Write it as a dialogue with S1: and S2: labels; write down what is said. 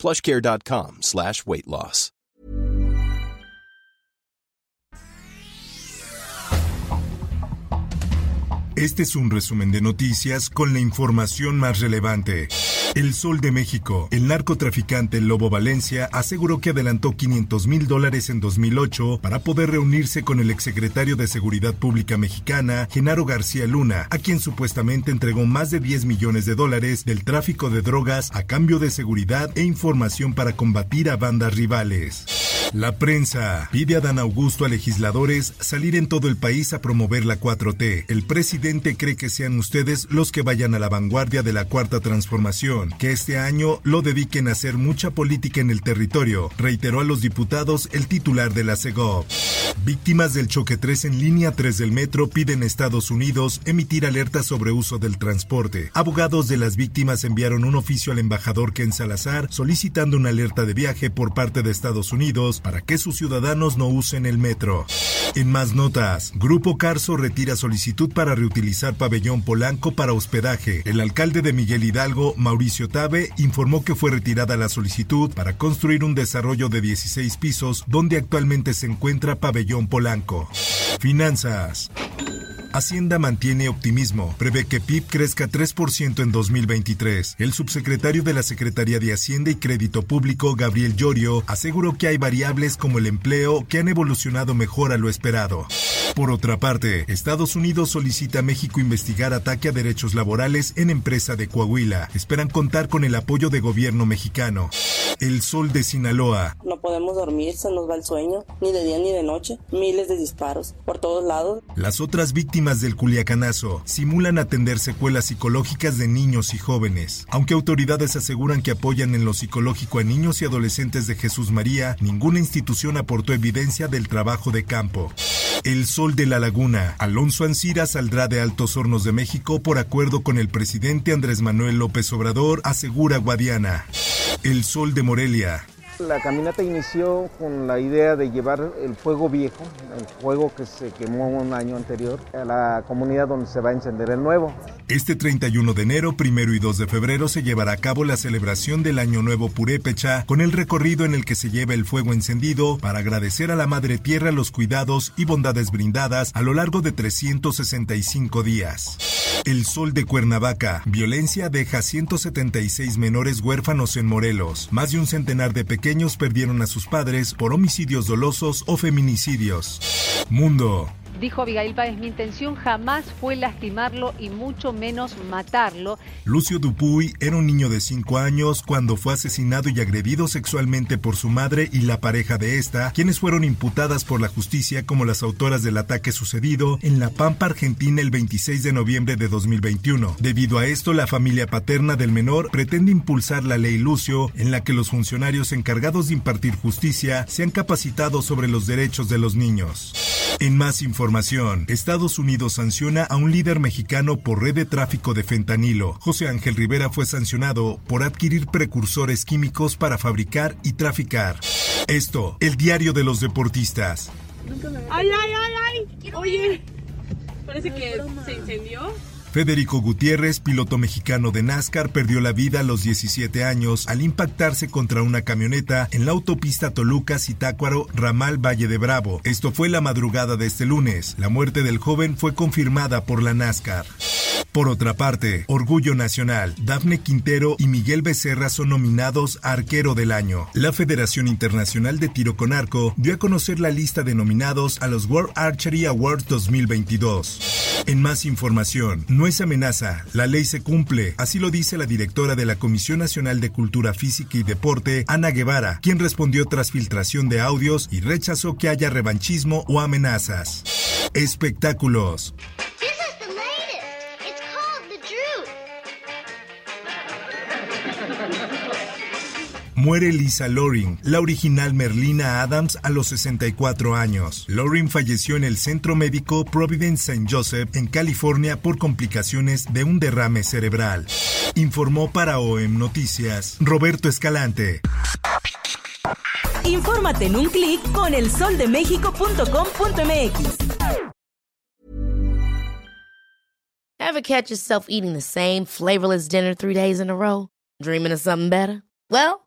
S1: plushcare.com slash weight loss.
S2: Este es un resumen de noticias con la información más relevante. El Sol de México. El narcotraficante Lobo Valencia aseguró que adelantó 500 mil dólares en 2008 para poder reunirse con el exsecretario de Seguridad Pública mexicana, Genaro García Luna, a quien supuestamente entregó más de 10 millones de dólares del tráfico de drogas a cambio de seguridad e información para combatir a bandas rivales. La prensa pide a Dan Augusto a legisladores salir en todo el país a promover la 4T. El presidente cree que sean ustedes los que vayan a la vanguardia de la cuarta transformación, que este año lo dediquen a hacer mucha política en el territorio, reiteró a los diputados el titular de la CEGOP. Víctimas del choque 3 en línea 3 del metro piden a Estados Unidos emitir alertas sobre uso del transporte. Abogados de las víctimas enviaron un oficio al embajador Ken Salazar solicitando una alerta de viaje por parte de Estados Unidos para que sus ciudadanos no usen el metro. En más notas, Grupo Carso retira solicitud para reutilizar pabellón Polanco para hospedaje. El alcalde de Miguel Hidalgo, Mauricio Tabe, informó que fue retirada la solicitud para construir un desarrollo de 16 pisos donde actualmente se encuentra pabellón Polanco. Finanzas. Hacienda mantiene optimismo, prevé que PIB crezca 3% en 2023. El subsecretario de la Secretaría de Hacienda y Crédito Público, Gabriel Llorio, aseguró que hay variables como el empleo que han evolucionado mejor a lo esperado. Por otra parte, Estados Unidos solicita a México investigar ataque a derechos laborales en empresa de Coahuila. Esperan contar con el apoyo de gobierno mexicano. El sol de Sinaloa.
S3: No podemos dormir, se nos va el sueño, ni de día ni de noche. Miles de disparos por todos lados.
S2: Las otras víctimas del Culiacanazo simulan atender secuelas psicológicas de niños y jóvenes. Aunque autoridades aseguran que apoyan en lo psicológico a niños y adolescentes de Jesús María, ninguna institución aportó evidencia del trabajo de campo. El Sol de la Laguna. Alonso Ancira saldrá de Altos Hornos de México por acuerdo con el presidente Andrés Manuel López Obrador, asegura Guadiana. El Sol de Morelia.
S4: La caminata inició con la idea de llevar el fuego viejo, el fuego que se quemó un año anterior, a la comunidad donde se va a encender el nuevo.
S2: Este 31 de enero, primero y 2 de febrero se llevará a cabo la celebración del Año Nuevo Purépecha, con el recorrido en el que se lleva el fuego encendido para agradecer a la Madre Tierra los cuidados y bondades brindadas a lo largo de 365 días. El Sol de Cuernavaca. Violencia deja 176 menores huérfanos en Morelos. Más de un centenar de pequeños perdieron a sus padres por homicidios dolosos o feminicidios. Mundo.
S5: Dijo Abigail Páez, mi intención jamás fue lastimarlo y mucho menos matarlo.
S2: Lucio Dupuy era un niño de 5 años cuando fue asesinado y agredido sexualmente por su madre y la pareja de esta, quienes fueron imputadas por la justicia como las autoras del ataque sucedido en La Pampa, Argentina, el 26 de noviembre de 2021. Debido a esto, la familia paterna del menor pretende impulsar la ley Lucio, en la que los funcionarios encargados de impartir justicia sean capacitados sobre los derechos de los niños. En más información, Estados Unidos sanciona a un líder mexicano por red de tráfico de fentanilo. José Ángel Rivera fue sancionado por adquirir precursores químicos para fabricar y traficar. Esto, el diario de los deportistas.
S6: ¡Ay, ay, ay, ay! Oye, parece que se incendió.
S2: Federico Gutiérrez, piloto mexicano de NASCAR, perdió la vida a los 17 años al impactarse contra una camioneta en la autopista Toluca-Zitácuaro, ramal Valle de Bravo. Esto fue la madrugada de este lunes. La muerte del joven fue confirmada por la NASCAR. Por otra parte, Orgullo Nacional, Dafne Quintero y Miguel Becerra son nominados a Arquero del Año. La Federación Internacional de Tiro con Arco dio a conocer la lista de nominados a los World Archery Awards 2022. En más información, no es amenaza, la ley se cumple, así lo dice la directora de la Comisión Nacional de Cultura Física y Deporte, Ana Guevara, quien respondió tras filtración de audios y rechazó que haya revanchismo o amenazas. Espectáculos. Muere Lisa Loring, la original Merlina Adams, a los 64 años. Loring falleció en el centro médico Providence St. Joseph, en California, por complicaciones de un derrame cerebral. Informó para OEM Noticias Roberto Escalante.
S7: Infórmate en un clic con elsoldemexico.com.mx.
S8: Ever catch yourself eating the same flavorless dinner three days in a row? Dreaming of something better? Well,